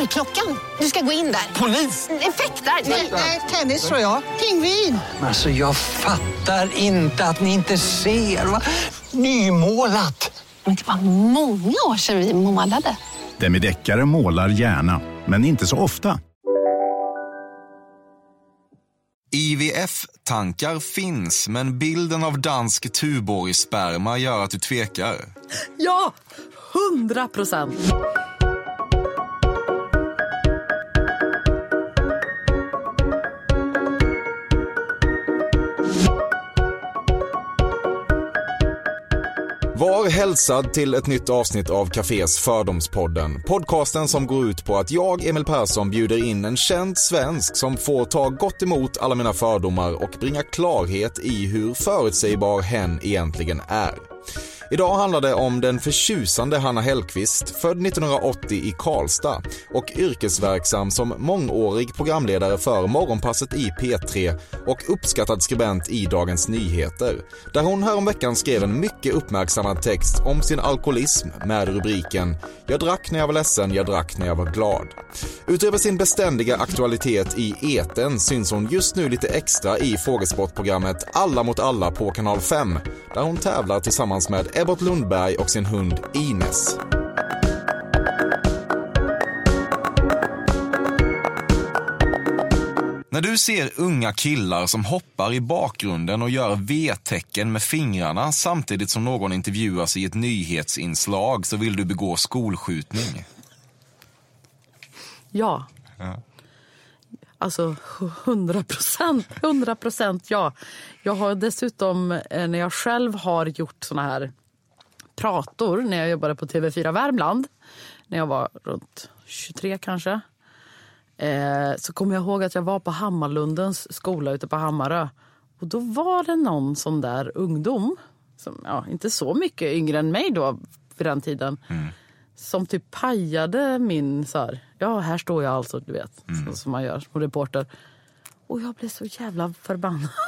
Dörrklockan. Du ska gå in där. Polis? Effektar? Nej, tennis tror jag. Pingvin. Alltså jag fattar inte att ni inte ser. Va? Nymålat! Men det var många år sedan vi målade. Demideckare målar gärna, men inte så ofta. IVF-tankar finns, men bilden av dansk Tuborg-sperma gör att du tvekar. Ja, hundra procent. Var hälsad till ett nytt avsnitt av Cafés Fördomspodden. Podcasten som går ut på att jag, Emil Persson, bjuder in en känd svensk som får ta gott emot alla mina fördomar och bringa klarhet i hur förutsägbar hen egentligen är. Idag handlar det om den förtjusande Hanna Hellqvist, född 1980 i Karlstad och yrkesverksam som mångårig programledare för Morgonpasset i P3 och uppskattad skribent i Dagens Nyheter, där hon häromveckan skrev en mycket uppmärksammad text om sin alkoholism med rubriken “Jag drack när jag var ledsen, jag drack när jag var glad”. Utöver sin beständiga aktualitet i eten syns hon just nu lite extra i frågesportprogrammet Alla mot alla på kanal 5, där hon tävlar tillsammans med Ebbot Lundberg och sin hund Ines. När du ser unga killar som hoppar i bakgrunden och gör V-tecken med fingrarna samtidigt som någon intervjuas i ett nyhetsinslag så vill du begå skolskjutning. Ja. Alltså hundra procent, hundra procent ja. Jag har dessutom, eh, när jag själv har gjort såna här prator när jag jobbade på TV4 Värmland, när jag var runt 23 kanske, eh, så kommer jag ihåg att jag var på Hammarlundens skola ute på Hammarö. Och då var det någon sån där ungdom, som, ja, inte så mycket yngre än mig då vid den tiden, som typ pajade min så här, ja här står jag alltså, du vet, så, som man gör som reporter. Och jag blev så jävla förbannad.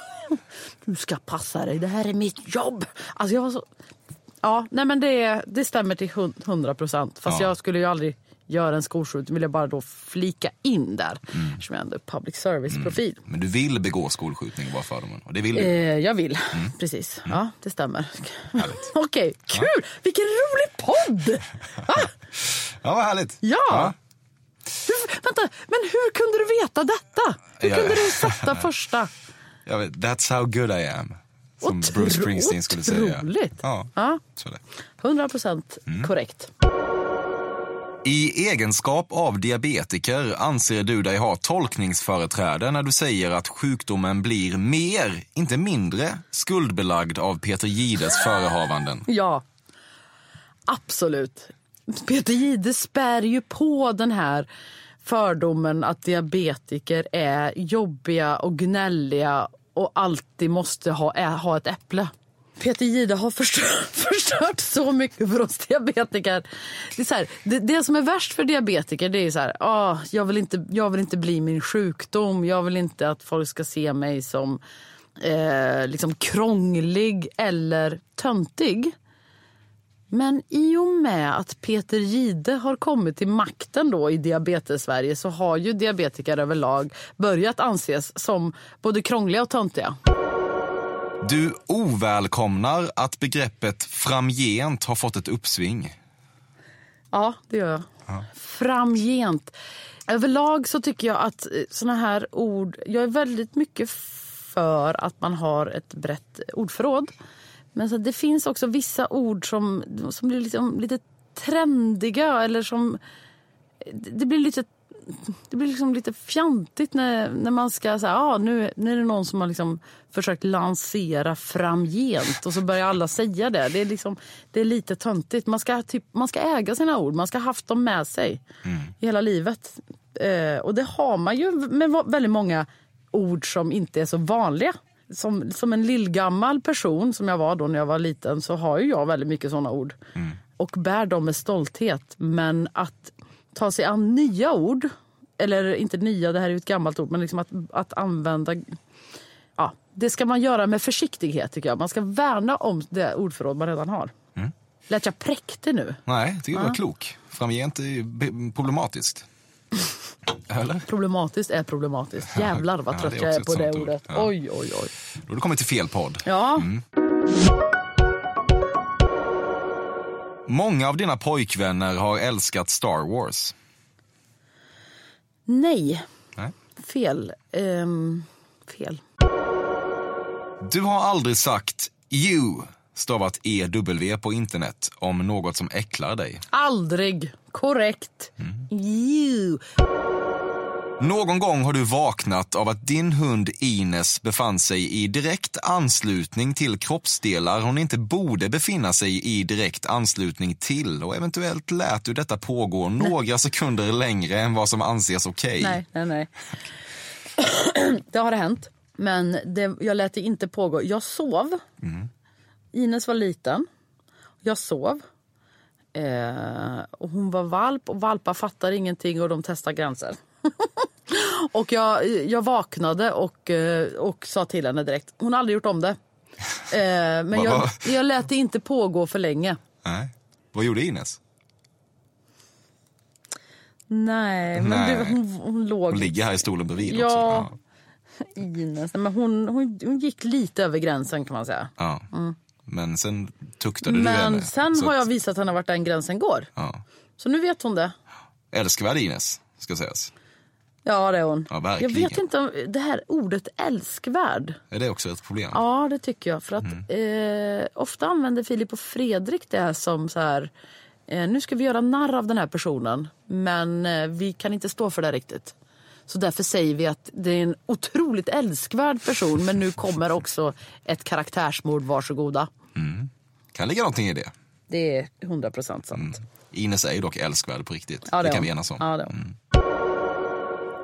Du ska passa dig, det här är mitt jobb. Alltså jag var så... Ja, nej men det, det stämmer till hun- hundra procent. Fast Ja. jag skulle ju aldrig göra en skolskjutning, vill jag bara då flika in där. Mm. Eftersom jag ändå är public service-profil. Men du vill begå skolskjutning var fördomen. Och det vill du. Eh, jag vill, precis. Ja, det stämmer. Mm. Okej, kul! Vilken rolig podd! Va? Ja, vad härligt. Ja. Hur, vänta, men hur kunde du veta detta? Hur Ja. kunde du sätta första? Jag vet, that's how good I am. Som Otro- Bruce Springsteen skulle säga. otroligt. Ja, Ja, så det. 100 procent Mm. korrekt. I egenskap av diabetiker anser du dig ha tolkningsföreträde när du säger att sjukdomen blir mer, inte mindre, skuldbelagd av Peter Gides förehavanden. Ja, absolut. Peter Jihde spär ju på den här fördomen att diabetiker är jobbiga och gnälliga och alltid måste ha, ä, ha ett äpple. Peter Jihde har förstört, förstört så mycket för oss diabetiker. Det, är så här, det, det som är värst för diabetiker det är så här, ah, jag, vill inte, jag vill inte bli min sjukdom. Jag vill inte att folk ska se mig som eh, liksom krånglig eller töntig. Men i och med att Peter Gide har kommit till makten då i diabetes-Sverige så har ju diabetiker överlag börjat anses som både krångliga och töntiga. Du ovälkomnar att begreppet framgent har fått ett uppsving. Ja, det gör jag. Framgent. Överlag så tycker jag att eh, såna här ord... Jag är väldigt mycket för att man har ett brett ordförråd. Men så det finns också vissa ord som, som blir liksom lite trendiga eller som... Det blir lite det blir liksom lite fjantigt när, när man ska säga ah, nu, nu är det någon som har liksom försökt lansera framgent och så börjar alla säga det. Det är, liksom, det är lite töntigt. Man ska, typ, man ska äga sina ord, man ska ha haft dem med sig i hela livet. Eh, och det har man ju med väldigt många ord som inte är så vanliga. Som, som en lillgammal person som jag var då när jag var liten så har ju jag väldigt mycket såna ord. Och bär dem med stolthet. Men att ta sig an nya ord, eller inte nya, det här är ju ett gammalt ord, men liksom att, att använda Ja, det ska man göra med försiktighet tycker jag. Man ska värna om det ordförråd man redan har. Lät jag präktig nu? Nej, jag tycker du var klok. Framgent är problematiskt. Eller? Problematiskt är problematiskt. Jävlar vad Ja, trött är jag är på det ord. ordet. Ja. Oj, oj, oj. Då har du kommit till fel podd. Ja, Många av dina pojkvänner har älskat Star Wars. nej. Nej. Fel. Ehm, fel. Du har aldrig sagt you, stavat EW på internet, om något som äcklar dig. Aldrig. Korrekt. Mm. You. Någon gång har du vaknat av att din hund Ines befann sig i direkt anslutning till kroppsdelar hon inte borde befinna sig i direkt anslutning till och eventuellt lät du detta pågå några sekunder längre än vad som anses okej. Nej, nej, nej. det har det hänt. Men det, jag lät det inte pågå. Jag sov. Ines var liten. Jag sov. Eh, och hon var valp och valpar fattar ingenting och de testar gränser. och jag, jag vaknade och, eh, och sa till henne direkt. Hon har aldrig gjort om det. Eh, men jag, jag lät det inte pågå för länge. Nej. Vad gjorde Ines? Nej, men Nej. Du, hon, hon låg... Hon ligger här i stolen bredvid Ja. också. Ines. Men hon, hon, hon gick lite över gränsen kan man säga. Ja. ja. Men sen tuktade du Men henne. sen så har jag visat henne vart den gränsen går. Ja. Så nu vet hon det. Älskvärd Ines, ska sägas. Ja, det är hon. Ja, jag vet inte om det här ordet älskvärd. Är det också ett problem? Ja, det tycker jag. För att Mm. eh, ofta använder Filip och Fredrik det som så här... Eh, nu ska vi göra narr av den här personen, men eh, vi kan inte stå för det riktigt. Så därför säger vi att det är en otroligt älskvärd person, men nu kommer också ett karaktärsmord, varsågoda. Kan ligga någonting i det. Det är 100 procent sant. Ines är ju dock älskvärd på riktigt. Ja, det, är kan vi enas om. Ja, det hon.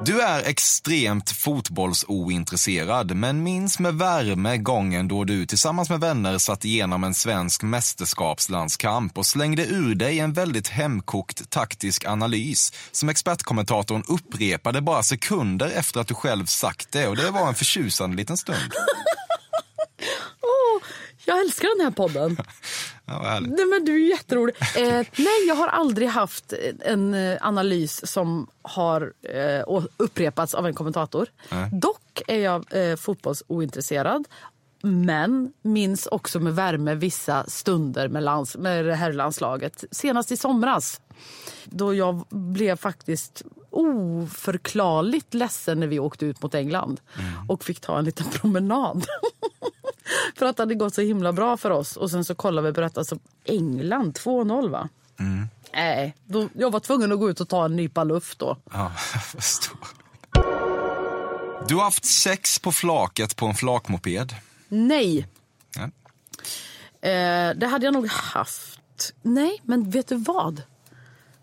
Du är extremt fotbollsointresserad, men minns med värme gången då du tillsammans med vänner satt igenom en svensk mästerskapslandskamp och slängde ur dig en väldigt hemkokt taktisk analys som expertkommentatorn upprepade bara sekunder efter att du själv sagt det och det var en förtjusande liten stund. Åh, jag älskar den här podden. Ja. Nej, men du är jätterolig. Eh, nej, jag har aldrig haft en eh, analys som har eh, upprepats av en kommentator. Dock är jag eh, fotbollsointresserad. Men minns också med värme vissa stunder med, lands, med det här landslaget. Senast i somras. Då jag blev faktiskt oförklarligt ledsen när vi åkte ut mot England. Och fick ta en liten promenad. för att det hade gått så himla bra för oss. Och sen så kollade vi på detta. Så England 2-0 va? Nej, då, jag var tvungen att gå ut och ta en nypa luft då. Ja, jag förstår. Du har haft sex på flaket på en flakmoped. Nej, Ja. eh, det hade jag nog haft. Nej, men vet du vad?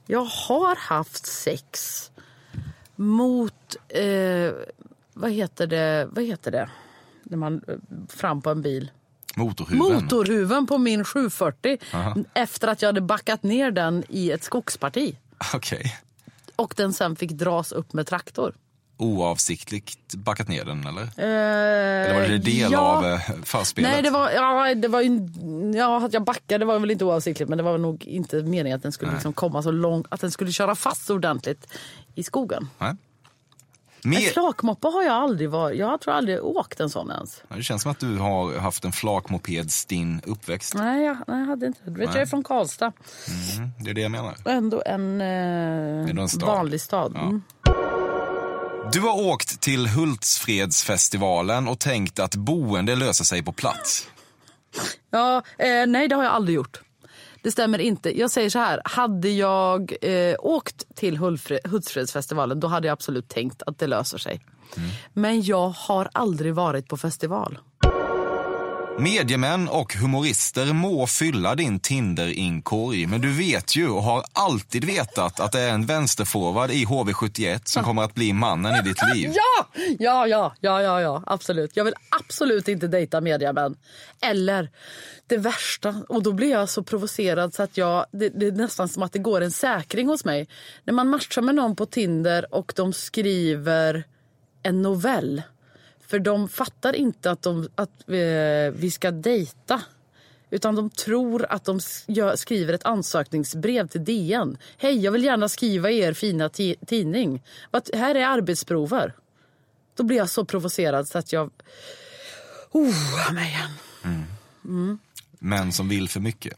Jag har haft sex mot, eh, vad heter det, vad heter det? När man eh, fram på en bil. Motorhuven. Motorhuven på min 740 efter att jag hade backat ner den i ett skogsparti. Okej. Och den sen fick dras upp med traktor. Oavsiktligt backat ner den eller? Eh, Eller var det del ja. av eh, förspelet? Nej, det var, ja, det var ju, ja, att jag backade var väl inte oavsiktligt men det var nog inte meningen att den skulle liksom komma så långt, att den skulle köra fast ordentligt i skogen. Nej. En Mer... flakmoppe har jag aldrig varit, jag tror aldrig åkt en sån ens. Det känns som att du har haft en flakmoped din uppväxt. Nej, jag, nej, jag hade inte det. Du vet, jag är från Karlstad. Mm, det är det jag menar. Ändå en, eh, Ändå en stad. vanlig stad. Ja. Mm. Du har åkt till Hultsfredsfestivalen och tänkt att boende löser sig på plats. Ja, eh, nej det har jag aldrig gjort. Det stämmer inte. Jag säger så här, hade jag eh, åkt till Hultsfredsfestivalen då hade jag absolut tänkt att det löser sig. Men jag har aldrig varit på festival. Mediemän och humorister må fylla din Tinder-inkorg, men du vet ju och har alltid vetat att det är en vänsterforward i HV71 som kommer att bli mannen i ditt liv. Ja! Ja, ja, ja, ja, ja, absolut. Jag vill absolut inte dejta mediemän. Eller det värsta, och då blir jag så provocerad så att jag, det, det är nästan som att det går en säkring hos mig. När man matchar med någon på Tinder och de skriver en novell. För de fattar inte att, de, att eh, vi ska dejta. Utan de tror att de skriver ett ansökningsbrev till DN. Hej, jag vill gärna skriva i er fina ti- tidning. Här är arbetsprover. Då blir jag så provocerad så att jag... Oh, mig igen. Män som vill för mycket.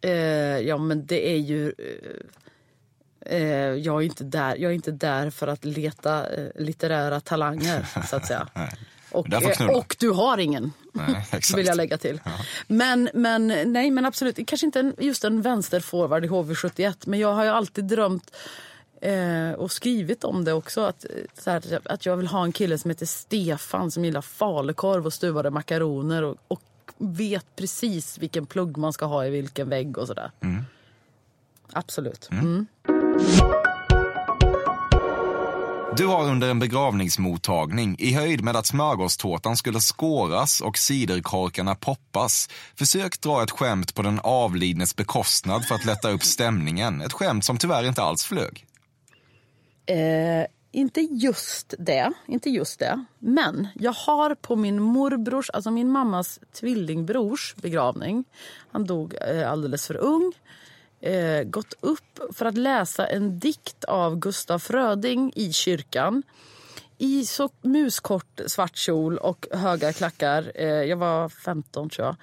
Eh, ja, men det är ju... Eh, eh, jag, är inte där, jag är inte där för att leta eh, litterära talanger, så att säga. Och, eh, och du har ingen, Nej, vill jag lägga till. Men, men, nej, men absolut, kanske inte en, just en vänsterforward i HV71, men jag har ju alltid drömt eh, och skrivit om det också. Att, eh, här, att jag vill ha en kille som heter Stefan som gillar falukorv och stuvade makaroner och, och vet precis vilken plugg man ska ha i vilken vägg och sådär. Absolut. Mm. Du har under en begravningsmottagning, i höjd med att smörgåstårtan skulle skåras och ciderkorkarna poppas, försökt dra ett skämt på den avlidnes bekostnad för att lätta upp stämningen. Ett skämt som tyvärr inte alls flög. Eh, inte just det, inte just det. Men jag har på min morbrors, alltså min mammas tvillingbrors begravning, han dog eh, alldeles för ung, eh, gått upp för att läsa en dikt av Gustaf Fröding i kyrkan. I så muskort svart kjol och höga klackar. Eh, jag var 15 tror jag.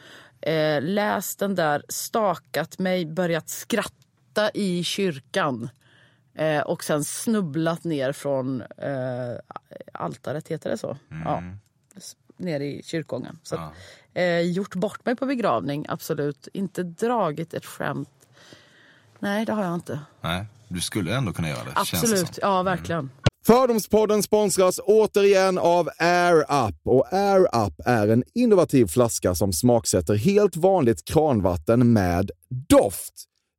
Eh, läst den där, stakat mig, börjat skratta i kyrkan. Eh, och sen snubblat ner från eh, altaret, heter det så? Ja, s- ner i kyrkogången. Så att, eh, gjort bort mig på begravning, absolut. Inte dragit ett skämt. Nej, det har jag inte. Nej, du skulle ändå kunna göra det. känns det. Absolut, ja verkligen. Fördomspodden sponsras återigen av Air Up. Och Air Up är en innovativ flaska som smaksätter helt vanligt kranvatten med doft.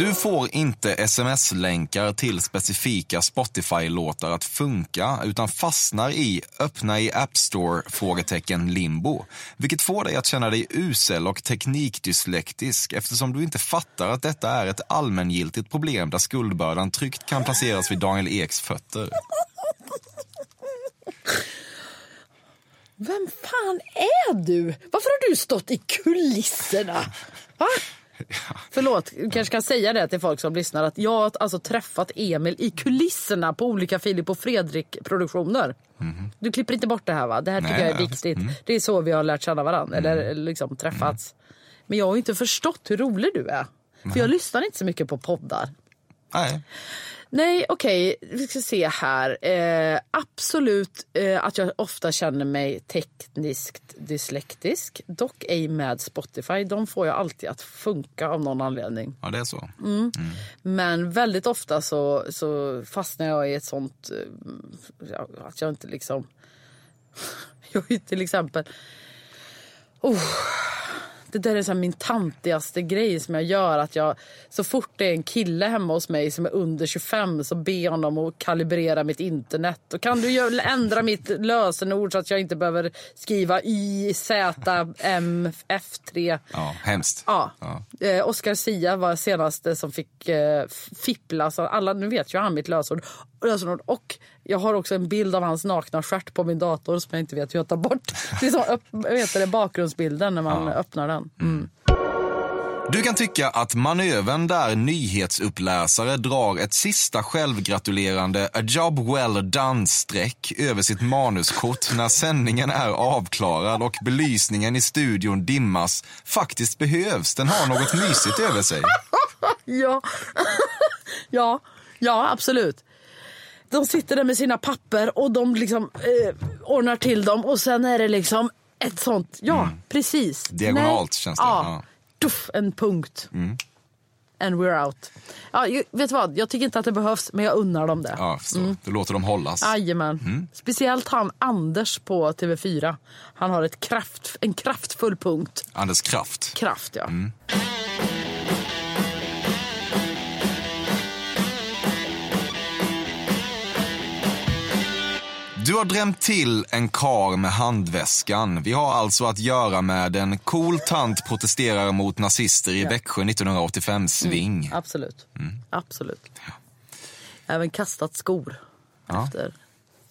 Du får inte sms-länkar till specifika Spotify-låtar att funka utan fastnar i öppna i App Store? frågetecken limbo. Vilket får dig att känna dig usel och teknikdyslektisk eftersom du inte fattar att detta är ett allmängiltigt problem där skuldbördan tryggt kan placeras vid Daniel Eks fötter. Vem fan är du? Varför har du stått i kulisserna? Va? Förlåt, du kanske kan säga det till folk som lyssnar att jag har alltså träffat Emil i kulisserna på olika Filip och Fredrik-produktioner. Du klipper inte bort det här va? Det här tycker Nej, jag är ja. viktigt. Det är så vi har lärt känna varandra, eller liksom träffats. Men jag har inte förstått hur rolig du är. För jag lyssnar inte så mycket på poddar. Nej. Nej, okej. Vi ska se här. Eh, absolut eh, att jag ofta känner mig tekniskt dyslektisk. Dock ej med Spotify. De får jag alltid att funka av någon anledning. Ja, det är så. Men väldigt ofta så, så fastnar jag i ett sånt... eh, Att jag inte liksom... Jag är till exempel... Oh, det där är så min tantigaste grej som jag gör. Att jag, så fort det är en kille hemma hos mig som är under 25 så ber jag honom att kalibrera mitt internet. Och kan du ändra mitt lösenord så att jag inte behöver skriva Y, Z, M, F3. Ja, hemskt. Ja. Ja. Eh, Oscar Sia var senaste som fick eh, fippla. Så alla, nu vet ju han mitt lösenord. lösenord. Och jag har också en bild av hans nakna stjärt på min dator som jag inte vet hur jag tar bort. Det är så, upp, vet det, bakgrundsbilden när man öppnar den. Mm. Du kan tycka att manövern där nyhetsuppläsare drar ett sista självgratulerande a job well done-streck över sitt manuskort när sändningen är avklarad och belysningen i studion dimmas faktiskt behövs. Den har något mysigt över sig. Ja. ja, ja, absolut. De sitter där med sina papper och de liksom eh, ordnar till dem och sen är det liksom ett sånt, ja precis. Diagonalt känns det, Ja. ja. Tuff, en punkt. And we're out. Ja, vet du vad, jag tycker inte att det behövs men jag unnar dem det. Ja, så. Du låter dem hållas. Jajamän. Speciellt han Anders på TV4. Han har ett kraft, en kraftfull punkt. Anders Kraft. Kraft, ja. Du har drämt till en kar med handväskan. Vi har alltså att göra med en cool tant protesterar mot nazister i Växjö 1985 sving. Absolut. Mm. Absolut. Även kastat skor. Ja. Efter.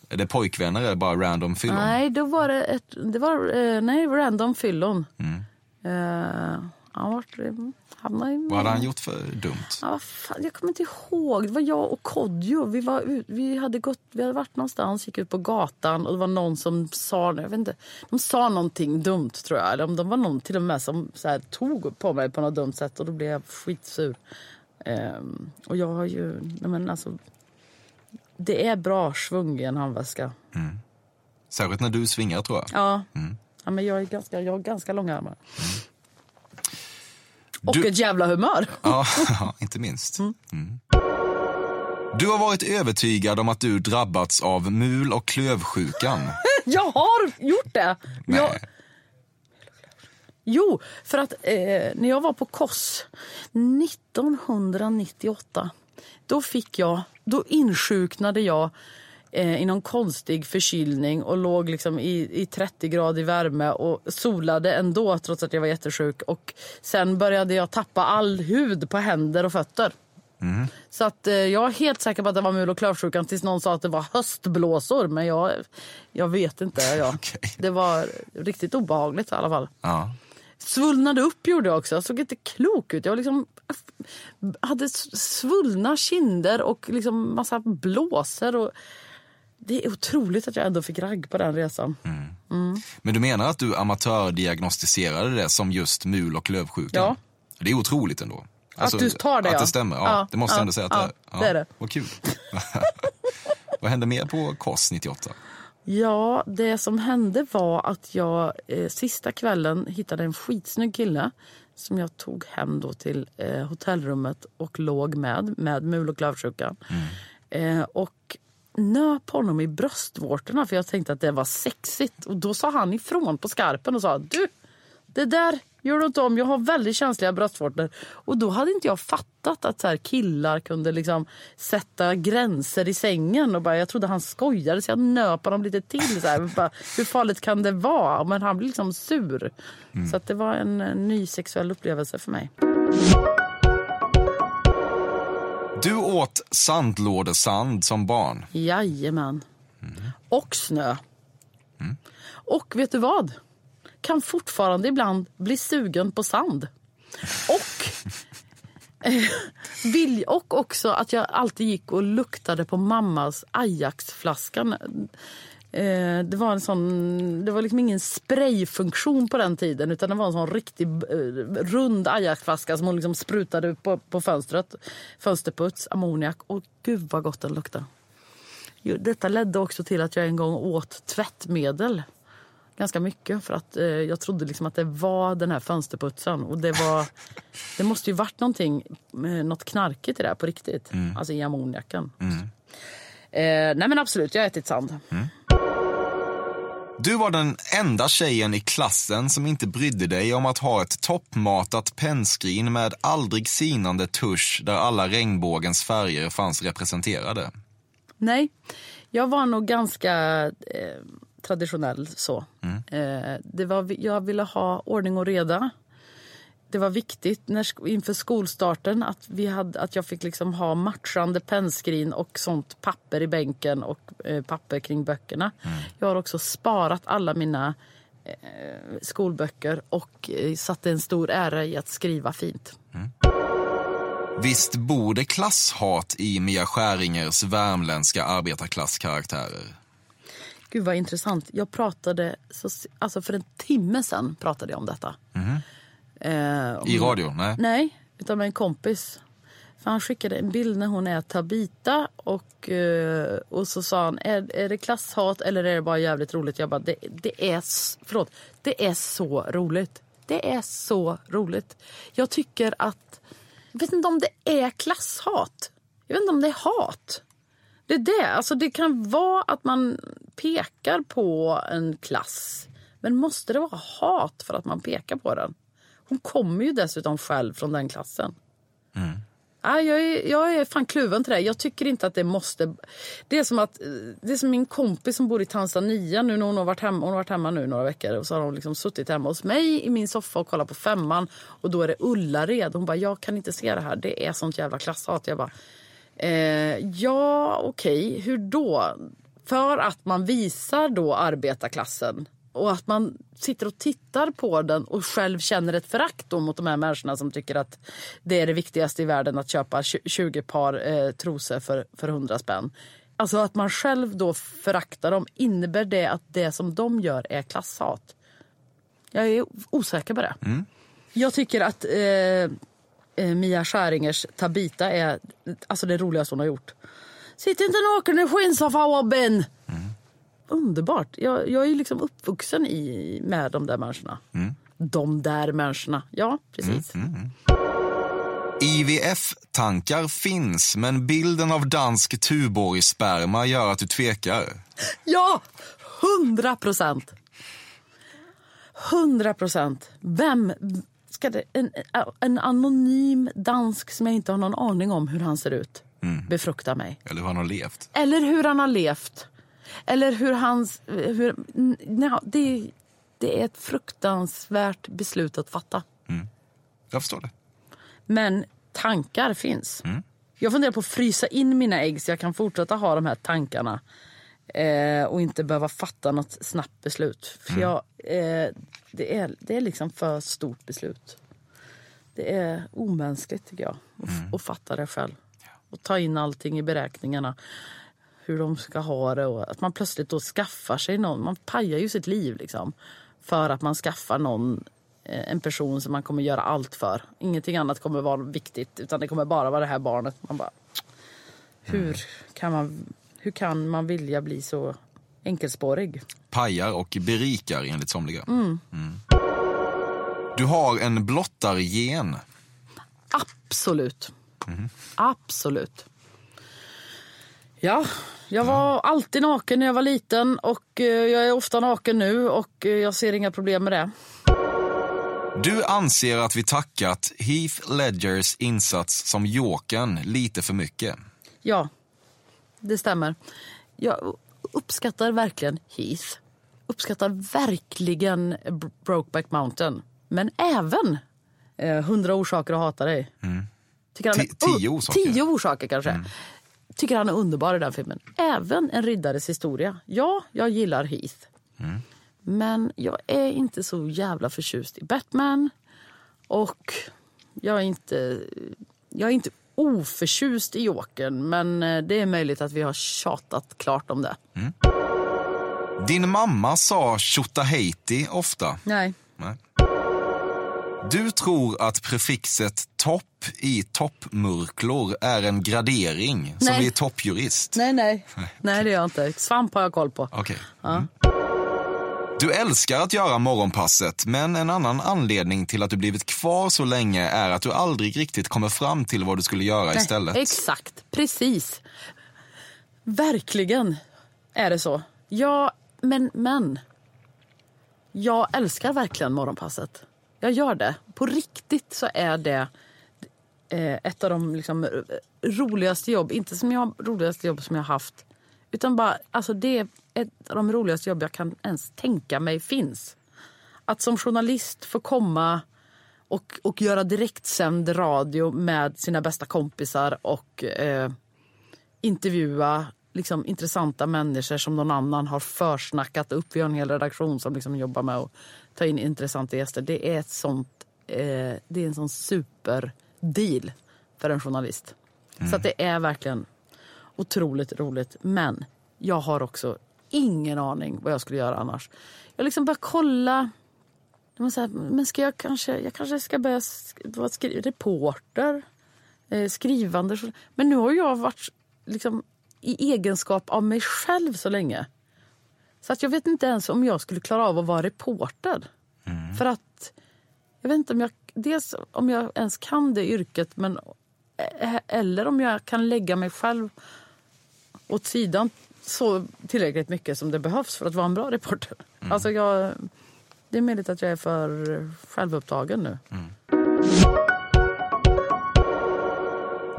Är det pojkvänner eller bara random fyllon? Nej, då var det ett, det var, eh, nej, random fyllon. Mm. Eh, han var, hamnade i... Vad hade han gjort för dumt? Ja, fan, jag kommer inte ihåg. Det var jag och Kodjo. Vi, var ut, vi, hade gått, vi hade varit någonstans, gick ut på gatan och det var någon som sa, jag vet inte, de sa någonting dumt tror jag. Eller om de var någon till och med som så här, tog på mig på något dumt sätt och då blev jag skitsur. Ehm, och jag har ju, nej men alltså, det är bra svung i en handväska. Särskilt när du svingar tror jag. Ja. ja men jag, är ganska, jag har ganska långa armar. Och Du- ett jävla humör. Ja, inte minst. Mm. Du har varit övertygad om att du drabbats av mul och klövsjukan. Jag har gjort det. Nej. Jag, jo, för att eh, när jag var på KOS 1998 då fick jag, då insjuknade jag eh, i någon konstig förkylning och låg liksom i, i 30 grader värme och solade ändå trots att jag var jättesjuk. Och sen började jag tappa all hud på händer och fötter. Så att eh, jag är helt säker på att det var mul och klövsjukan tills någon sa att det var höstblåsor. Men jag, jag vet inte. Jag, Okej. Det var riktigt obehagligt i alla fall. Ja. Svullnade upp gjorde jag också. Jag såg inte klok ut. Jag liksom hade svullna kinder och liksom massa blåsor. Och det är otroligt att jag ändå fick ragg på den resan. Men du menar att du amatördiagnostiserade det som just mul och klövsjukan? Ja. Det är otroligt ändå. Alltså, Att du tar det, Att ja. det stämmer, ja. Ja, det måste jag ja, ändå säga att ja, det är. det är det. Vad kul. Vad hände mer på KOS 98? Ja, det som hände var att jag eh, sista kvällen hittade en skitsnygg kille som jag tog hem då till eh, hotellrummet och låg med, med mul och klövsjukan. Eh, och nöp honom i bröstvårtorna för jag tänkte att det var sexigt. Och då sa han ifrån på skarpen och sa du, det där gör du inte om. Jag har väldigt känsliga bröstvårtor. Och då hade inte jag fattat att så här killar kunde liksom sätta gränser i sängen. Och bara, jag trodde han skojade så jag nöp honom lite till. Så här. Bara, hur farligt kan det vara? Men han blev liksom sur. Så att det var en, ny sexuell upplevelse för mig. Du åt sandlådesand som barn. Jajamän. Och snö. Och vet du vad? Kan fortfarande ibland bli sugen på sand. Och, eh, vill, och också att jag alltid gick och luktade på mammas Ajax-flaskan. Eh, det var en sån, det var liksom ingen sprayfunktion på den tiden utan det var en sån riktig eh, rund Ajax-flaska som hon liksom sprutade på, på fönstret. Fönsterputs, ammoniak. Och gud vad gott den luktade. Detta ledde också till att jag en gång åt tvättmedel. Ganska mycket för att eh, jag trodde liksom att det var den här fönsterputsen. Och det var, det måste ju varit någonting, eh, något knarkigt i det här på riktigt. Alltså i ammoniaken. Eh, nej men absolut, jag har ätit sand. Du var den enda tjejen i klassen som inte brydde dig om att ha ett toppmatat pennskrin med aldrig sinande tusch där alla regnbågens färger fanns representerade. Nej, jag var nog ganska eh, traditionell så. Eh, det var, jag ville ha ordning och reda. Det var viktigt när, inför skolstarten att, vi hade, att jag fick liksom ha matchande pennskrin och sånt papper i bänken och eh, papper kring böckerna. Jag har också sparat alla mina eh, skolböcker och eh, satte en stor ära i att skriva fint. Visst bor det klasshat i Mia Skäringers värmländska arbetarklasskaraktärer? Gud vad intressant. Jag pratade, så, alltså för en timme sen pratade jag om detta. Eh, I radio? Nej. Nej, utan med en kompis. För han skickade en bild när hon är Tabita och, eh, och så sa han, är, är det klasshat eller är det bara jävligt roligt? Jag bara, det, det, är, förlåt, det är så roligt. Det är så roligt. Jag tycker att, jag vet inte om det är klasshat. Jag vet inte om det är hat. Det är det. Alltså det kan vara att man pekar på en klass. Men måste det vara hat för att man pekar på den? Hon kommer ju dessutom själv från den klassen. Nej, jag, är, jag är fan kluven till det. Jag tycker inte att det måste... Det är som att eh, det är som min kompis som bor i Tanzania nu när hon har varit hemma, hon har varit hemma nu några veckor och så har hon liksom suttit hemma hos mig i min soffa och kollat på femman och då är det Ullared. Hon bara, jag kan inte se det här. Det är sånt jävla klasshat. Jag bara, eh, ja okej, hur då? För att man visar då arbetarklassen och att man sitter och tittar på den och själv känner ett förakt mot de här människorna som tycker att det är det viktigaste i världen att köpa tju- 20 par eh, trosor för, för 100 spänn. Alltså att man själv då föraktar dem, innebär det att det som de gör är klasshat? Jag är osäker på det. Jag tycker att eh, eh, Mia Skäringers Tabita är alltså det roligaste hon har gjort. Sitt inte naken i skinnsoffa Robin! Underbart. Jag, jag är ju liksom uppvuxen i, med de där människorna. De där människorna. Ja, precis. IVF-tankar finns, men bilden av dansk Tuborg-sperma gör att du tvekar. Ja! Hundra procent! Hundra procent. Vem ska det... En, en anonym dansk som jag inte har någon aning om hur han ser ut befrukta mig. Eller hur han har levt. Eller hur han har levt. Eller hur hans... Hur, nej, det, det är ett fruktansvärt beslut att fatta. Jag förstår det. Men tankar finns. Jag funderar på att frysa in mina ägg så jag kan fortsätta ha de här tankarna. Eh, och inte behöva fatta något snabbt beslut. För jag, eh, det, är, det är liksom för stort beslut. Det är omänskligt tycker jag. Att, att fatta det själv. Och ta in allting i beräkningarna. Hur de ska ha det och att man plötsligt då skaffar sig någon. Man pajar ju sitt liv liksom. För att man skaffar någon eh, en person som man kommer göra allt för. Ingenting annat kommer vara viktigt utan det kommer bara vara det här barnet. Man bara, hur, kan man, hur kan man vilja bli så enkelspårig? Pajar och berikar enligt somliga. Mm. Du har en blottargen. Absolut. Absolut. Ja, jag var alltid naken när jag var liten och eh, jag är ofta naken nu och eh, jag ser inga problem med det. Du anser att vi tackat Heath Ledgers insats som Jokern lite för mycket. Ja, det stämmer. Jag uppskattar verkligen Heath. Uppskattar verkligen Bro- Brokeback Mountain. Men även eh, Hundra orsaker att hata dig. Ti- tio orsaker. Tio orsaker kanske. Tycker han är underbar i den filmen. Även En riddares historia. Ja, jag gillar Heath. Men jag är inte så jävla förtjust i Batman. Och jag är inte, jag är inte oförtjust i Jokern. Men eh, det är möjligt att vi har tjatat klart om det. Din mamma sa Tjottaheiti ofta. Nej. Nej. Du tror att prefixet topp i toppmurklor är en gradering som Nej. i toppjurist. Nej, nej. Nej, det gör jag inte. Svamp har jag koll på. Okej. Mm. Du älskar att göra morgonpasset, men en annan anledning till att du blivit kvar så länge är att du aldrig riktigt kommer fram till vad du skulle göra Nej, istället. Exakt, precis. Verkligen är det så. Ja, men, men. Jag älskar verkligen morgonpasset. Jag gör det. På riktigt så är det Eh, ett av de liksom, roligaste jobb, inte som jag roligaste jobb som jag har haft. Utan bara, alltså det är ett av de roligaste jobb jag kan ens tänka mig finns. Att som journalist få komma och, och göra direktsänd radio med sina bästa kompisar och eh, intervjua liksom, intressanta människor som någon annan har försnackat upp. Vi har en hel redaktion som liksom jobbar med att ta in intressanta gäster. Det är, ett sånt, eh, det är en sån superdeal för en journalist. Så att det är verkligen otroligt roligt. Men jag har också ingen aning vad jag skulle göra annars. Jag liksom bara kolla. Man säger, men ska jag kanske, jag kanske ska börja vara skri- reporter, eh, skrivande. Men nu har jag varit liksom, i egenskap av mig själv så länge. Så att jag vet inte ens om jag skulle klara av att vara reporter. För att jag vet inte om jag, dels om jag ens kan det yrket men, eh, eller om jag kan lägga mig själv åt sidan så tillräckligt mycket som det behövs för att vara en bra reporter. Alltså jag, det är möjligt att jag är för självupptagen nu.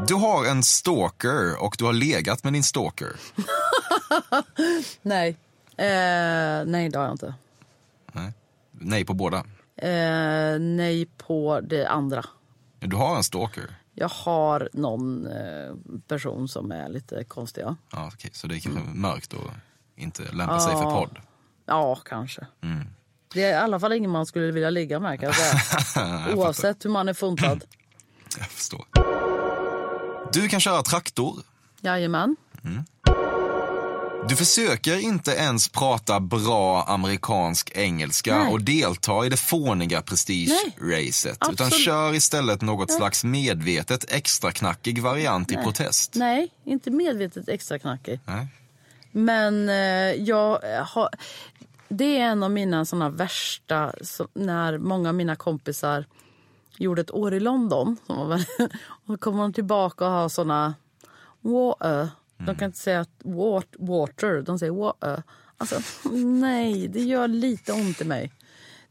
Du har en stalker och du har legat med din stalker. Nej. Eh, nej, det har jag inte. Nej, Nej på båda. Eh, nej på det andra. Du har en stalker. Jag har någon eh, person som är lite konstig. Ja, Ja, okej, Så det är kanske mörkt och inte lämpar sig för podd. ja kanske. Det är i alla fall ingen man skulle vilja ligga med kan jag säga. Oavsett hur man är funtad. Jag förstår. Du kan köra traktor. Jajamän. Du försöker inte ens prata bra amerikansk engelska Nej. och delta i det fåniga prestige-racet. Utan kör istället något slags medvetet extra knackig variant i protest. Nej, inte medvetet extra knackig. Nej. Men eh, jag har... Det är en av mina såna värsta... Så, när många av mina kompisar gjorde ett år i London. Som var väl, och då kommer de tillbaka och har såna... Water. De kan inte säga att wat- water, de säger water. Alltså, nej, det gör lite ont i mig.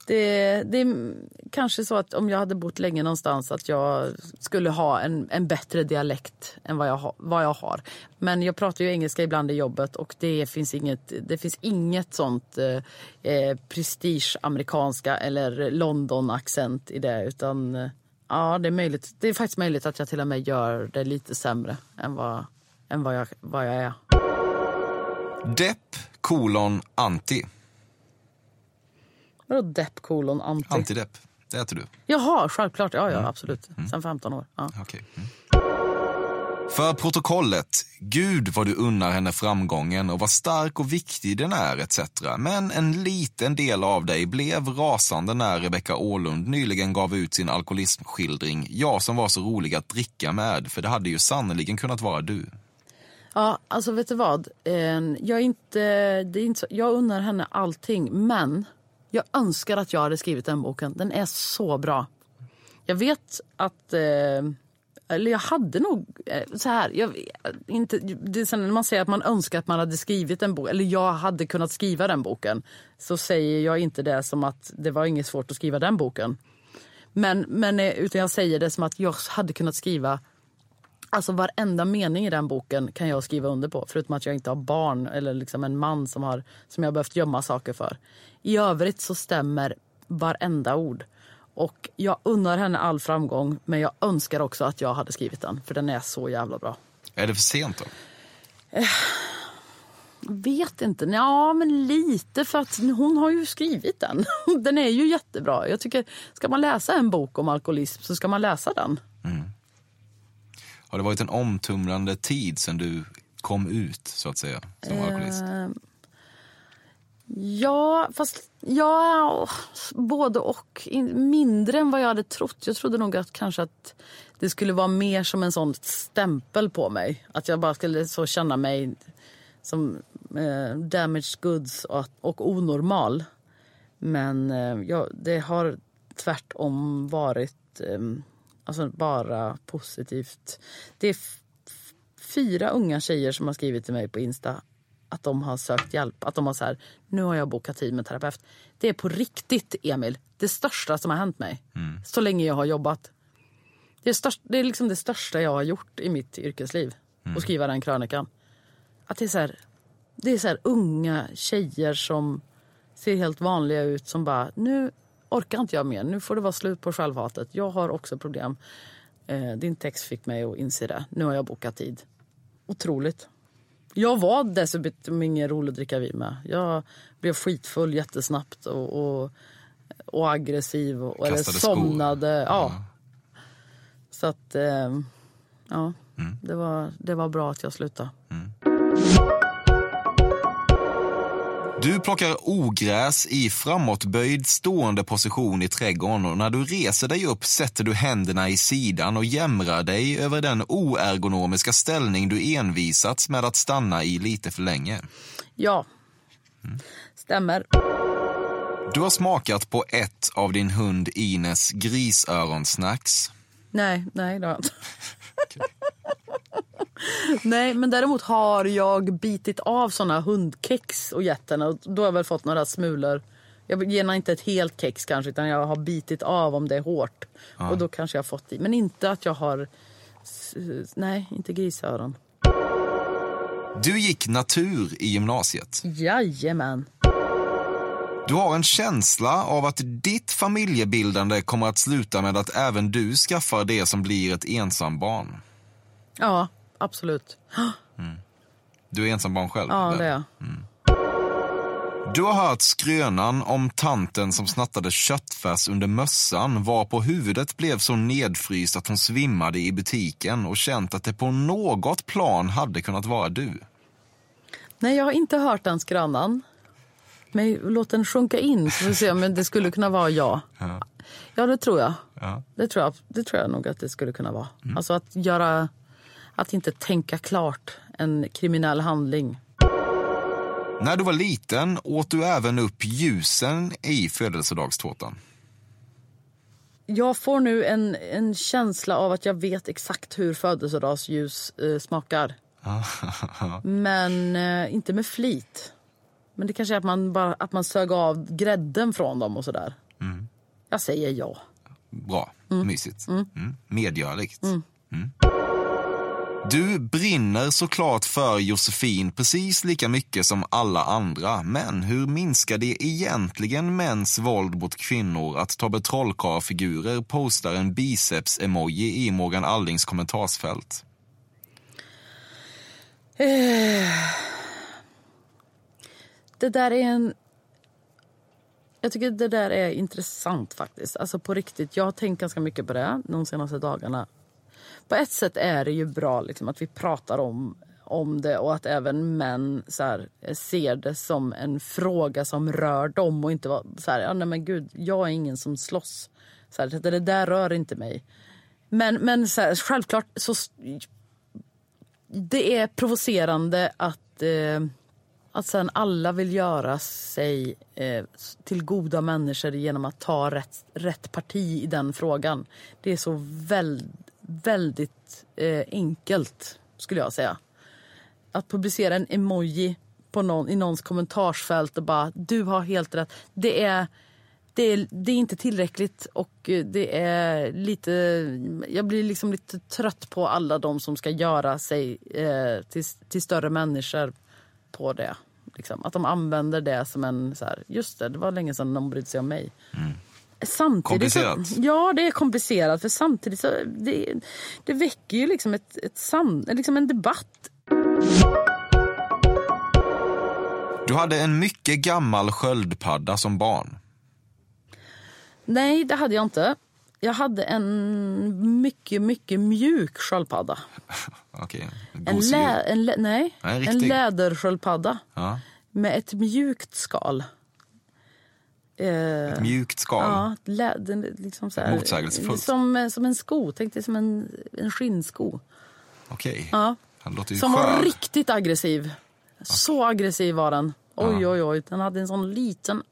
Det, det är kanske så att om jag hade bott länge någonstans att jag skulle ha en, en bättre dialekt än vad jag, ha, vad jag har. Men jag pratar ju engelska ibland i jobbet och det finns inget, det finns inget sånt eh, eh, prestige-amerikanska eller London-accent i det. Utan eh, ja, det är, möjligt, det är faktiskt möjligt att jag till och med gör det lite sämre än vad, än vad, jag, vad jag är. Depp, kolon, anti. Vadå depp kolon anti? Antidepp, det äter du. Jaha, självklart. Ja, ja absolut. Sen 15 år. Ja. Okej. Mm. För protokollet, Gud vad du unnar henne framgången och vad stark och viktig den är etc. Men en liten del av dig blev rasande när Rebecca Åhlund nyligen gav ut sin alkoholismskildring Jag som var så rolig att dricka med, för det hade ju sannoliken kunnat vara du. Ja, alltså vet du vad? Ehm, jag, är inte, det är inte så, jag unnar henne allting, men jag önskar att jag hade skrivit den boken. Den är så bra. Jag vet att... Eh, eller jag hade nog... Eh, så här, jag, inte, det är sen när man säger att man önskar att man hade skrivit en bok, eller jag hade kunnat skriva den boken, så säger jag inte det som att det var inget svårt att skriva den boken. Men, men, eh, utan jag säger det som att jag hade kunnat skriva Alltså varenda mening i den boken kan jag skriva under på. Förutom att jag inte har barn eller liksom en man som, har, som jag behövt gömma saker för. I övrigt så stämmer varenda ord. Och jag unnar henne all framgång men jag önskar också att jag hade skrivit den. För den är så jävla bra. Är det för sent då? Vet inte. Ja, men lite. För att hon har ju skrivit den. Den är ju jättebra. Jag tycker, ska man läsa en bok om alkoholism så ska man läsa den. Har det varit en omtumlande tid sen du kom ut, så att säga, som alkoholist? Ja, fast ja, både och. In, mindre än vad jag hade trott. Jag trodde nog att kanske att det skulle vara mer som en sån stämpel på mig. Att jag bara skulle så känna mig som eh, damaged goods och, och onormal. Men eh, ja, det har tvärtom varit eh, alltså bara positivt. Det är fyra unga tjejer som har skrivit till mig på Insta att de har sökt hjälp. Att de har så här, nu har jag bokat tid med terapeut. Det är på riktigt, Emil, det största som har hänt mig. Så länge jag har jobbat. Det är, störst, det är liksom det största jag har gjort i mitt yrkesliv. Att skriva den krönikan. Att det är så här, det är så här unga tjejer som ser helt vanliga ut som bara, nu orkar inte jag mer. Nu får det vara slut på självhatet. Jag har också problem. Eh, din text fick mig att inse det. Nu har jag bokat tid. Otroligt. Jag var dessutom ingen rolig att dricka vin med. Jag blev skitfull jättesnabbt och, och, och aggressiv. Och, eller Kastade skor. somnade. Ja. Så att, eh, ja. Mm. Det, var, det var bra att jag slutade. Du plockar ogräs i framåtböjd stående position i trädgården och när du reser dig upp sätter du händerna i sidan och jämrar dig över den oergonomiska ställning du envisats med att stanna i lite för länge. Ja, stämmer. Du har smakat på ett av din hund Ines grisöronsnacks. Nej, nej det har jag inte. Nej, men däremot har jag bitit av såna hundkex och gett henne. Och Då har jag väl fått några smulor. Jag ger inte ett helt kex kanske, utan jag har bitit av om det är hårt. Och då kanske jag har fått i. Men inte att jag har... Nej, inte grisöron. Du gick natur i gymnasiet. Jajamän. Du har en känsla av att ditt familjebildande kommer att sluta med att även du skaffar det som blir ett ensambarn. Ja, absolut. Du är ensambarn själv? Ja, det är jag. Du har hört skrönan om tanten som snattade köttfärs under mössan var på huvudet blev så nedfryst att hon svimmade i butiken och känt att det på något plan hade kunnat vara du. Nej, jag har inte hört den skrönan. Men låt den sjunka in så får vi se om det skulle kunna vara jag. Ja, det tror jag. Ja. Det tror jag, det tror jag nog att det skulle kunna vara. Alltså att göra... Att inte tänka klart en kriminell handling. När du var liten åt du även upp ljusen i födelsedagstårtan. Jag får nu en, en känsla av att jag vet exakt hur födelsedagsljus eh, smakar. Men eh, inte med flit. Men det kanske är att man, bara, att man sög av grädden från dem och sådär. Jag säger ja. Bra, mysigt. Mm. Medgörligt. Mm. Du brinner såklart för Josefin precis lika mycket som alla andra. Men hur minskar det egentligen mäns våld mot kvinnor att Tobbe Trollkarl-figurer postar en biceps-emoji i Morgan Allings kommentarsfält? Eh. Det där är en... Jag tycker det där är intressant faktiskt. Alltså på riktigt. Jag har tänkt ganska mycket på det de senaste dagarna. På ett sätt är det ju bra liksom, att vi pratar om, om det och att även män så här, ser det som en fråga som rör dem och inte vara så här, ja, nej men gud, jag är ingen som slåss. Så här, det där rör inte mig. Men, men så här, självklart så det är provocerande att, eh, att sen alla vill göra sig eh, till goda människor genom att ta rätt, rätt parti i den frågan. Det är så väldigt väldigt eh, enkelt, skulle jag säga. Att publicera en emoji på någon, i någons kommentarsfält och bara du har helt rätt. Det är, det är, det är inte tillräckligt och eh, det är lite... Jag blir liksom lite trött på alla de som ska göra sig eh, till, till större människor på det. Liksom. Att de använder det som en... Så här, just det, det var länge sedan någon brydde sig om mig. Mm. Samtidigt så, Komplicerat. ja, det är komplicerat. För samtidigt så det, det väcker ju liksom, ett, ett sam, liksom en debatt. Du hade en mycket gammal sköldpadda som barn. Nej, det hade jag inte. Jag hade en mycket, mycket mjuk sköldpadda. Okej, En, en, lä, nej, Nej, en lädersköldpadda Ja, med ett mjukt skal. Eh, ett mjukt skal. ja, den, liksom så här, Motsägelsefullt. Som, som en sko, tänk dig som en, en skinnsko. Okej, Ja. han låter ju Som skör. var riktigt aggressiv. Så aggressiv var den. Oj, oj, oj. Den hade en sån liten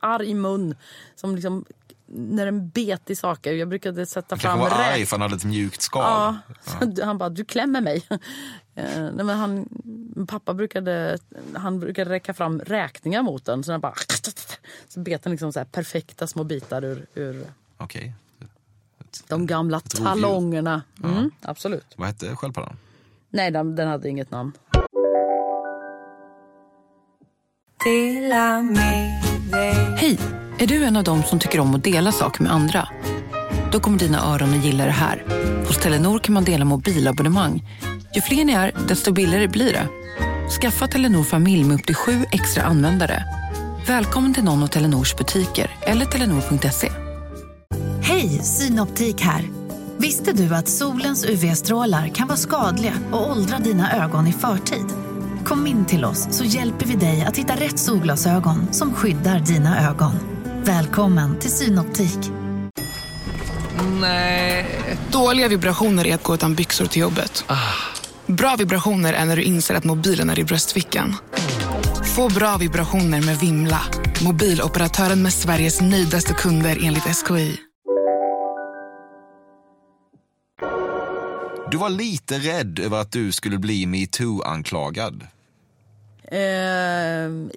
arg mun. Som liksom, när den bet i saker. Jag brukade sätta Han fram kanske var arg för han hade ett mjukt skal. Ja. Han bara, du klämmer mig. Eh, nej, men han, pappa brukade, han brukade räcka fram räkningar mot den. Så den bara... Så bet den liksom så här perfekta små bitar ur, ur Okej. Ett- de gamla ett talongerna. Mm, absolut. Vad hette sköldpaddan? Nej, den, den hade inget namn. Hej! Är du en av dem som tycker om att dela saker med andra? Då kommer dina öron att gilla det här. Hos Telenor kan man dela mobilabonnemang. Ju fler ni är, desto billigare blir det. Skaffa Telenor familj med upp till sju extra användare. Välkommen till någon av Telenors butiker eller telenor.se. Hej, Synoptik här. Visste du att solens UV-strålar kan vara skadliga och åldra dina ögon i förtid? Kom in till oss så hjälper vi dig att hitta rätt solglasögon som skyddar dina ögon. Välkommen till Synoptik. Nej. Dåliga vibrationer är att gå utan byxor till jobbet. Bra vibrationer är när du inser att mobilen är i bröstfickan. Få bra vibrationer med Vimla. Mobiloperatören med Sveriges nöjdaste kunder enligt SKI. Du var lite rädd över att du skulle bli metoo-anklagad. Ehm,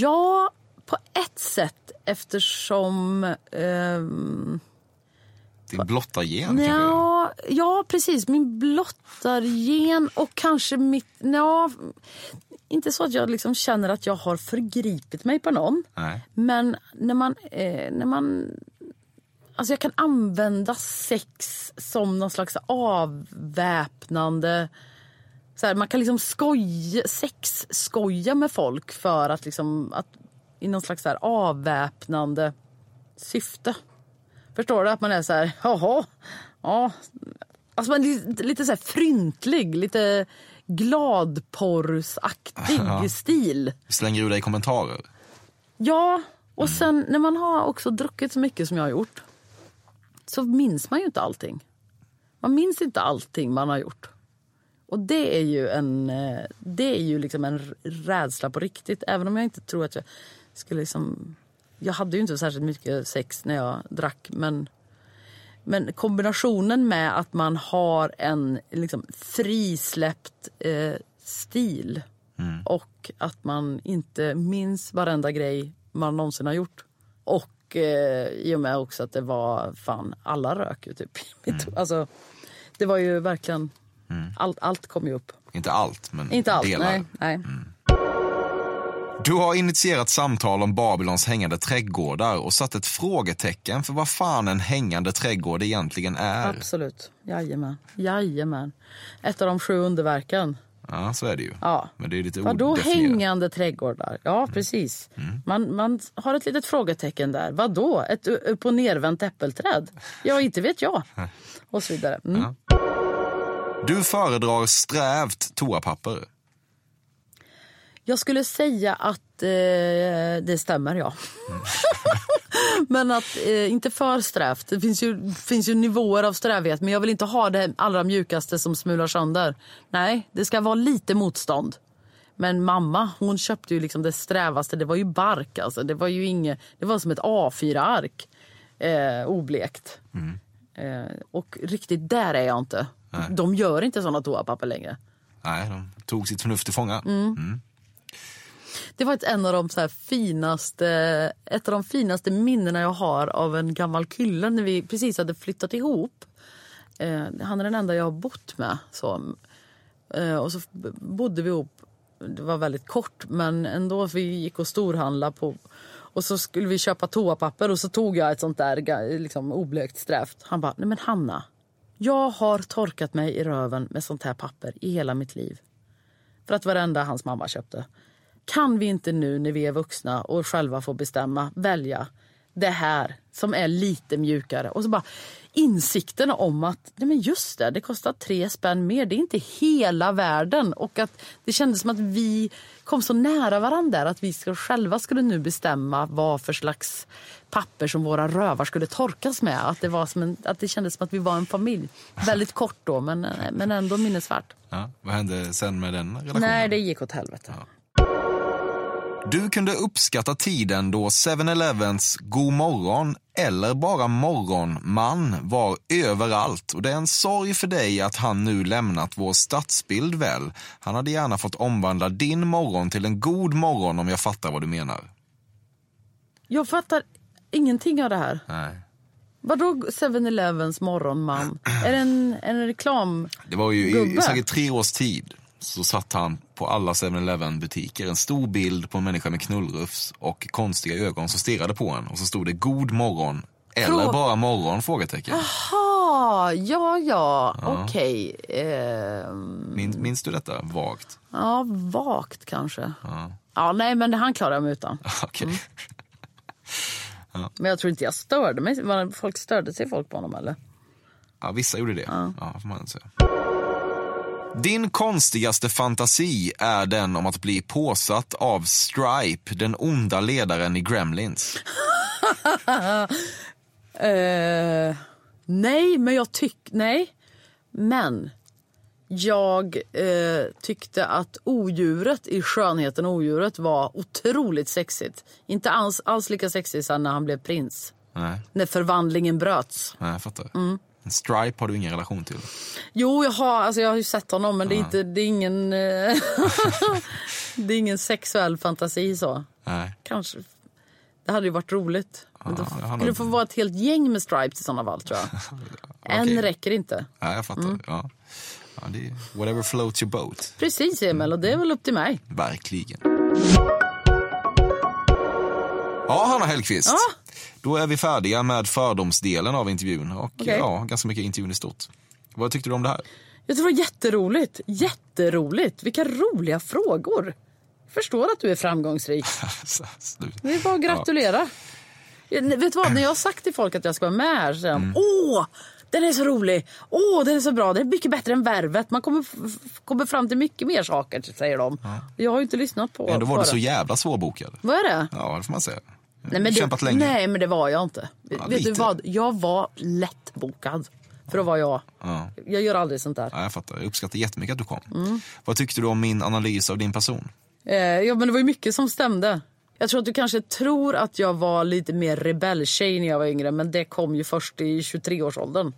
ja, på ett sätt eftersom... ehm, Din blottargen ja, ja, precis. Min blottargen och kanske mitt... Ja, inte så att jag liksom känner att jag har förgripit mig på någon. Nej. Men när man... Eh, när man alltså jag kan använda sex som någon slags avväpnande... Så här, man kan liksom skoja, sex-skoja med folk för att liksom... Att, I någon slags så här avväpnande syfte. Förstår du? Att man är så här, jaha, ja. Alltså man är lite, så här fryntlig, lite gladporrsaktig Ja. stil. Slänger du dig kommentarer? Ja, och sen när man har också druckit så mycket som jag har gjort så minns man ju inte allting. Man minns inte allting man har gjort. Och det är ju en, eh, det är ju liksom en rädsla på riktigt. Även om jag inte tror att jag skulle liksom... Jag hade ju inte särskilt mycket sex när jag drack men, men kombinationen med att man har en liksom frisläppt eh, stil och att man inte minns varenda grej man någonsin har gjort. Och eh, i och med också att det var fan, alla rök ju typ. Alltså, det var ju verkligen, allt, allt kom ju upp. Inte allt, men Inte allt, delar. nej. nej. Du har initierat samtal om Babylons hängande trädgårdar och satt ett frågetecken för vad fan en hängande trädgård egentligen är. Absolut, jajamän. jajamän. Ett av de sju underverken. Ja, så är det ju. Ja. Men det är lite Vadå odefinierat. hängande trädgårdar? Ja, precis. Man, man har ett litet frågetecken där. Vadå? Ett upp och nervänt äppelträd? Ja, inte vet jag. Och så vidare. Mm. Ja. Du föredrar strävt toapapper. Jag skulle säga att eh, det stämmer, ja. men att eh, inte för strävt. Det finns ju, finns ju nivåer av strävhet men jag vill inte ha det allra mjukaste som smular sönder. Nej, det ska vara lite motstånd. Men mamma hon köpte ju liksom det strävaste, det var ju bark alltså. Det var ju inget, det var som ett A4-ark. Eh, oblekt. Eh, och riktigt där är jag inte. De gör inte såna toapapper längre. Nej, de tog sitt förnuft till fånga. Mm. Det var ett, en av de så här finaste, ett av de finaste minnena jag har av en gammal kille när vi precis hade flyttat ihop. Eh, han är den enda jag har bott med. Så. Eh, och så bodde vi ihop, det var väldigt kort men ändå vi gick och storhandlade på och så skulle vi köpa toapapper och så tog jag ett sånt där liksom, oblekt strävt. Han bara, nej men Hanna, jag har torkat mig i röven med sånt här papper i hela mitt liv. För att varenda hans mamma köpte. Kan vi inte nu när vi är vuxna och själva får bestämma välja det här som är lite mjukare? Och så bara insikten om att nej men just det, det kostar tre spänn mer. Det är inte hela världen. Och att det kändes som att vi kom så nära varandra där, att vi ska, själva skulle nu bestämma vad för slags papper som våra rövar skulle torkas med. Att det, var som en, att det kändes som att vi var en familj. Väldigt kort då, men, men ändå minnesvärt. Ja, vad hände sen med den relationen? Nej, det gick åt helvete. Du kunde uppskatta tiden då 7-Elevens God morgon eller bara morgonman var överallt. Och det är en sorg för dig att han nu lämnat vår stadsbild väl. Han hade gärna fått omvandla din morgon till en god morgon om jag fattar vad du menar. Jag fattar ingenting av det här. Nej. Vadå 7-Elevens morgonman? Är det en, en reklam? Det var ju i Gubbe. säkert tre års tid så satt han på alla 7-Eleven butiker en stor bild på en människa med knullrufs och konstiga ögon som stirrade på en och så stod det god morgon eller Frå- bara morgon? Frågetecken. Jaha, Ja, ja, ja, okej. Ehm, Min, minns du detta vagt? ja, vagt kanske. Ja. Ja, nej, men det han klarar jag mig utan. Okej. Men jag tror inte jag störde mig. Var- Folk störde sig folk på honom eller? Ja, vissa gjorde det. Ja. får man säga. Din konstigaste fantasi är den om att bli påsatt av Stripe, den onda ledaren i Gremlins. Eh, nej, men jag tyck... Nej. Men jag eh, tyckte att odjuret i Skönheten och odjuret var otroligt sexigt. Inte alls, alls lika sexigt som när han blev prins. Nej, När förvandlingen bröts. nej jag fattar. Mm. En Stripe har du ingen relation till. Jo, jag har, alltså jag har ju sett honom men det är, inte, det är ingen... eh, det är ingen sexuell fantasi så. Nej. Kanske. Det hade ju varit roligt. Men då har skulle det få vara ett helt gäng med stripes i sådana fall tror jag. En Okej. räcker inte. Nej, jag fattar. Mm. Ja. Ja, det är whatever floats your boat. Precis Emil, och det är väl upp till mig. Verkligen. Ja, Hanna Hellquist. Ja. Då är vi färdiga med fördomsdelen av intervjun och Okej. ja, ganska mycket intervjun i stort. Vad tyckte du om det här? Jag tror det var jätteroligt. Jätteroligt. Vilka roliga frågor. Förstår att du är framgångsrik. Det är bara att gratulera. Ja, Vet du vad, när jag har sagt till folk att jag ska vara med här så säger Mm. de Åh, den är så rolig! Åh, den är så bra! Den är mycket bättre än Värvet. Man kommer, kommer fram till mycket mer saker, säger de. Jag har ju inte lyssnat på Ändå var du så jävla svårbokad. Vad är det? Ja, det får man säga. Nej men, Kämpat det, länge. nej, men det var jag inte. Vet lite. du vad? Jag var lättbokad. För då var jag. Ja. Jag gör aldrig sånt där. Ja, jag fattar. Jag uppskattar jättemycket att du kom. Mm. Vad tyckte du om min analys av din person? Eh, ja, men det var ju mycket som stämde. Jag tror att du kanske tror att jag var lite mer rebelltjej när jag var yngre men det kom ju först i 23-årsåldern.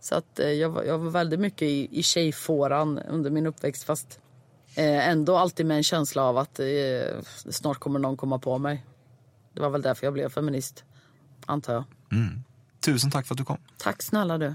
Så att eh, jag, var, jag var väldigt mycket i, i tjejfåran under min uppväxt fast eh, ändå alltid med en känsla av att eh, snart kommer någon komma på mig. Det var väl därför jag blev feminist, antar jag. Mm. Tusen tack för att du kom. Tack snälla du.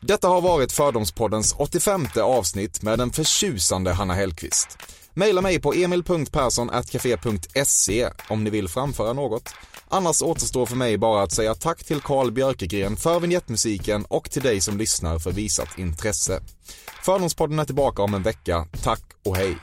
Detta har varit Fördomspoddens 85 avsnitt med den förtjusande Hanna Hellquist. Maila mig på emil.perssonatcafe.se om ni vill framföra något. Annars återstår för mig bara att säga tack till Carl Björkegren för vignettmusiken och till dig som lyssnar för visat intresse. Fördomspodden är tillbaka om en vecka. Tack och hej!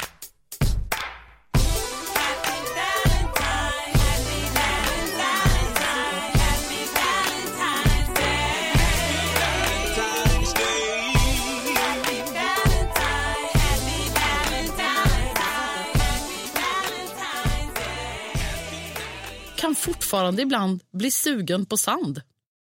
Kan fortfarande ibland bli sugen på sand.